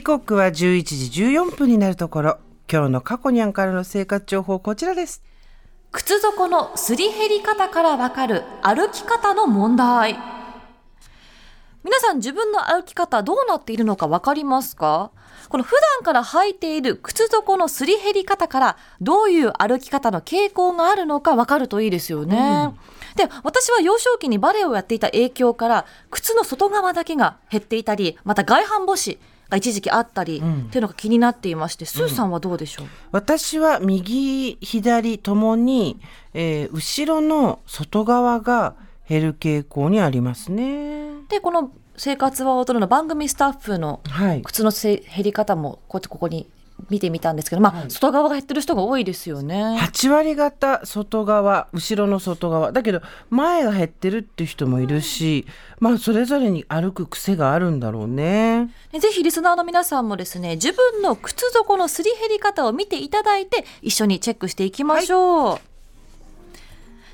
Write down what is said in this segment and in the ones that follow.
時刻は11時14分になるところ。今日の過去にゃんからの生活情報こちらです。靴底のすり減り方からわかる歩き方の問題。皆さん自分の歩き方どうなっているのかわかりますか？この普段から履いている靴底のすり減り方からどういう歩き方の傾向があるのかわかるといいですよね。うん。で私は幼少期にバレエをやっていた影響から靴の外側だけが減っていたりまた外反母趾が一時期あったり、っていうのが気になっていまして、スーさんはどうでしょう、うん、私は右左ともに、えー、後ろの外側が減る傾向にありますね。でこの生活は踊るの番組スタッフの靴の減り方もこうやってここに見てみたんですけど、まあ、外側が減ってる人が多いですよね。8割方外側、後ろの外側。だけど、前が減ってるっていう人もいるし、まあ、それぞれに歩く癖があるんだろうね。ぜひリスナーの皆さんもですね、自分の靴底のすり減り方を見ていただいて、一緒にチェックしていきましょう。はい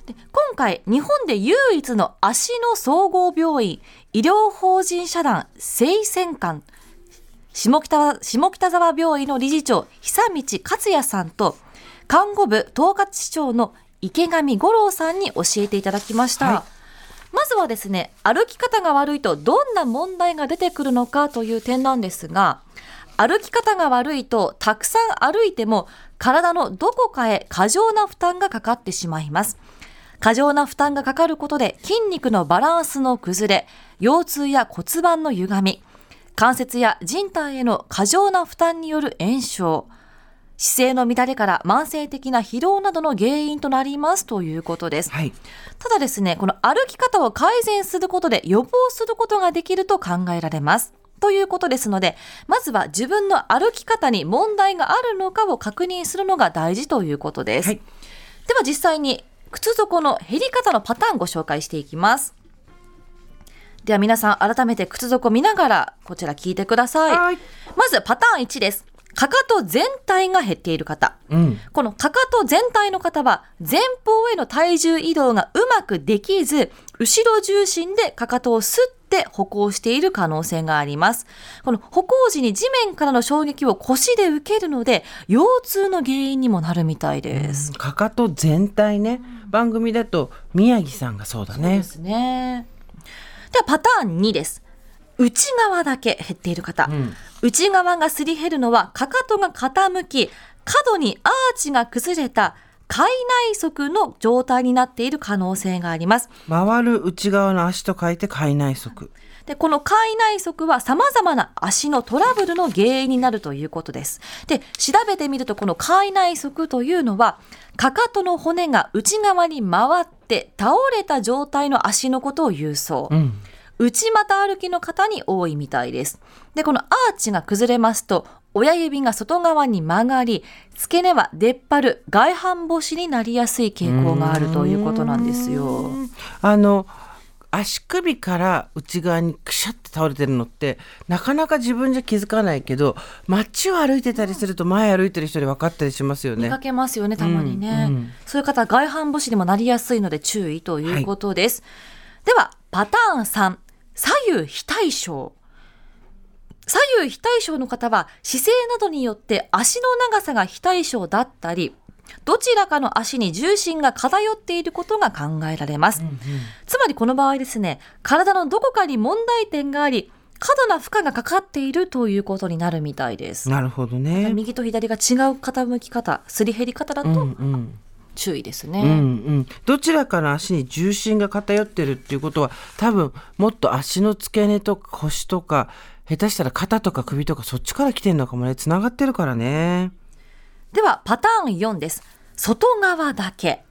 で今回日本で唯一の足の総合病院医療法人社団生鮮館下北下北沢病院の理事長久道克也さんと看護部統括市長の池上五郎さんに教えていただきました、はい、まずはですね歩き方が悪いとどんな問題が出てくるのかという点なんですが歩き方が悪いとたくさん歩いても体のどこかへ過剰な負担がかかってしまいます。過剰な負担がかかることで筋肉のバランスの崩れ、腰痛や骨盤の歪み、関節や人体への過剰な負担による炎症、姿勢の乱れから慢性的な疲労などの原因となりますということです。はい、ただですね、この歩き方を改善することで予防することができると考えられます。ということですので、まずは自分の歩き方に問題があるのかを確認するのが大事ということです。はい、では実際に靴底の減り方のパターンご紹介していきます。では皆さん改めて靴底見ながらこちら聞いてください。まずパターン1です。かかと全体が減っている方、うん、このかかと全体の方は前方への体重移動がうまくできず後ろ重心でかかとをすって歩行している可能性があります。この歩行時に地面からの衝撃を腰で受けるので腰痛の原因にもなるみたいです、かかと全体ね。番組だと宮城さんがそうだね。そうですねではパターン2です。内側だけ減っている方、うん、内側がすり減るのはかかとが傾き角にアーチが崩れた海内側の状態になっている可能性があります。回る内側の足と書いて海内側。でこの海内側は様々な足のトラブルの原因になるということです。で調べてみるとこの海内側というのはかかとの骨が内側に回って倒れた状態の足のことを言うそう、うん内股歩きの方に多いみたいです。で、このアーチが崩れますと、親指が外側に曲がり、付け根は出っ張る外反母趾になりやすい傾向があるということなんですよ。あの足首から内側にくしゃって倒れてるのってなかなか自分じゃ気づかないけど街を歩いてたりすると前歩いてる人で分かったりしますよね。見かけますよねたまにね、うんうん、そういう方外反母趾にもなりやすいので注意ということです。はい、ではパターン3左右非対称左右非対称の方は姿勢などによって足の長さが非対称だったりどちらかの足に重心が偏っていることが考えられます、うんうん、つまりこの場合ですね体のどこかに問題点があり過度な負荷がかかっているということになるみたいです。なるほどね。右と左が違う傾き方すり減り方だと、うんうん。注意ですね、うんうん、どちらかの足に重心が偏ってるっていうことは多分もっと足の付け根とか腰とか下手したら肩とか首とかそっちから来てるのかもね。つながってるからねではパターン4です。外側だけ。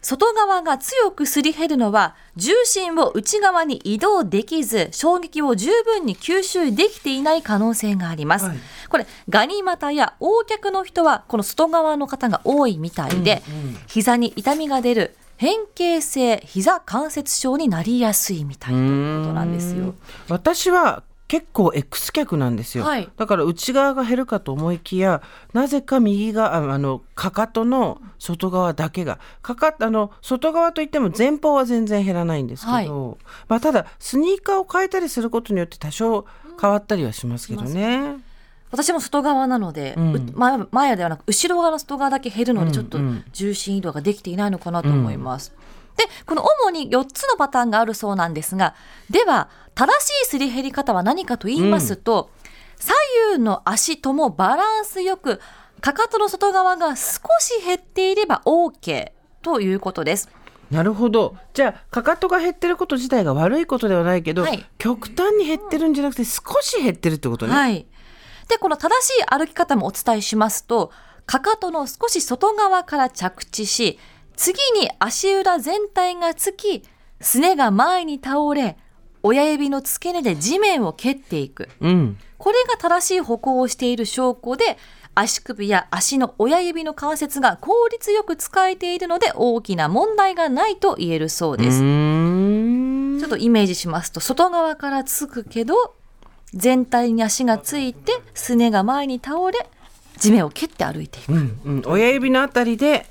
外側が強くすり減るのは重心を内側に移動できず衝撃を十分に吸収できていない可能性があります、はい、これガニ股や横脚の人はこの外側の方が多いみたいで、うんうん、膝に痛みが出る変形性膝関節症になりやすいみたいということなんですよ。私は結構 X 脚なんですよ、はい、だから内側が減るかと思いきやなぜか右側あのかかとの外側だけがかかあの外側といっても前方は全然減らないんですけど、はい、まあ、ただスニーカーを変えたりすることによって多少変わったりはしますけどね。私も外側なので、うん、前前ではなく後ろ側の外側だけ減るので、ちょっと重心移動ができていないのかなと思います。うん、でこの主に4つのパターンがあるそうなんですがでは正しいすり減り方は何かと言いますと、うん、左右の足ともバランスよくかかとの外側が少し減っていれば OK ということです。なるほどじゃあかかとが減ってること自体が悪いことではないけど、はい、極端に減ってるんじゃなくて少し減ってるってことね。はいで、この正しい歩き方もお伝えしますと、かかとの少し外側から着地し、次に足裏全体がつき、すねが前に倒れ、親指の付け根で地面を蹴っていく。うん、これが正しい歩行をしている証拠で、足首や足の親指の関節が効率よく使えているので大きな問題がないと言えるそうです。ちょっとイメージしますと外側からつくけど全体に足がついてすねが前に倒れ地面を蹴って歩いていく、うんうん、親指のあたりで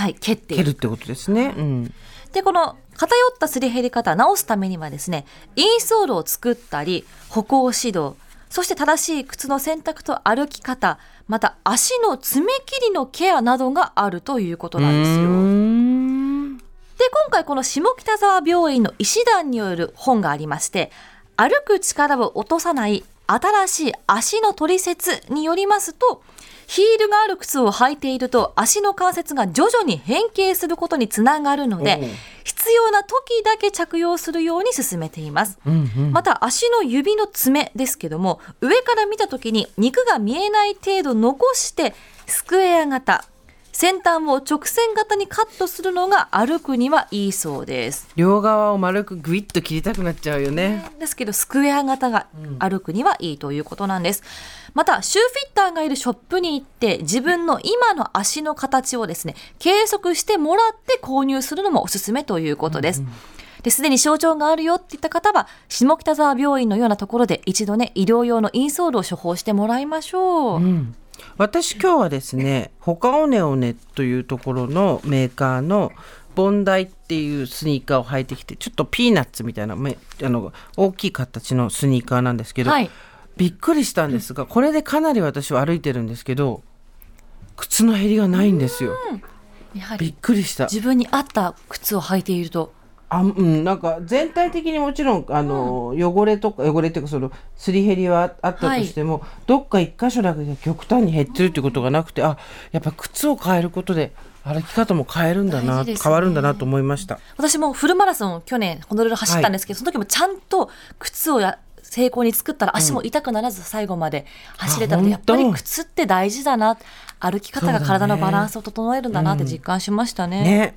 はい蹴って蹴るってことですね、うん、でこの偏ったすり減り方を直すためにはですねインソールを作ったり歩行指導そして正しい靴の選択と歩き方また足の爪切りのケアなどがあるということなんですよ。で今回この下北沢病院の医師団による本がありまして歩く力を落とさない新しい足の取説によりますと、ヒールがある靴を履いていると足の関節が徐々に変形することにつながるので、必要な時だけ着用するように進めています、うんうん、また足の指の爪ですけども上から見た時に肉が見えない程度残してスクエア型先端を直線型にカットするのが歩くにはいいそうです。両側を丸くグイッと切りたくなっちゃうよね。ですけどスクエア型が歩くにはいいということなんです、うん、またシューフィッターがいるショップに行って自分の今の足の形をですね計測してもらって購入するのもおすすめということです、うん。うんですでに症状があるよっていった方は下北沢病院のようなところで一度ね医療用のインソールを処方してもらいましょう、うん私今日はですねホカオネオネというところのメーカーのボンダイっていうスニーカーを履いてきてちょっとピーナッツみたいなめあの大きい形のスニーカーなんですけど、はい、びっくりしたんですがこれでかなり私は歩いてるんですけど靴の減りがないんですよ。びっくりした。自分に合った靴を履いているとあうん、なんか全体的にもちろんあの、うん、汚れとか汚れっていうかそのすり減りはあったとしても、はい、どっか一箇所だけで極端に減ってるっていうことがなくてあやっぱ靴を変えることで歩き方も変えるんだな、ね、変わるんだなと思いました。私もフルマラソン去年ホノルル走ったんですけど、はい、その時もちゃんと靴をや成功に作ったら足も痛くならず最後まで走れたので、うん、やっぱり靴って大事だな。歩き方が体のバランスを整えるんだなって実感しましたね。ね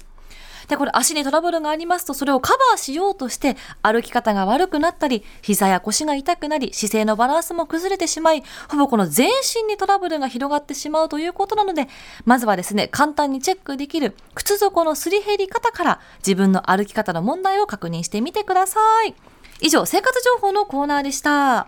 で、これ足にトラブルがありますと、それをカバーしようとして、歩き方が悪くなったり、膝や腰が痛くなり、姿勢のバランスも崩れてしまい、ほぼこの全身にトラブルが広がってしまうということなので、まずはですね、簡単にチェックできる靴底のすり減り方から、自分の歩き方の問題を確認してみてください。以上、生活情報のコーナーでした。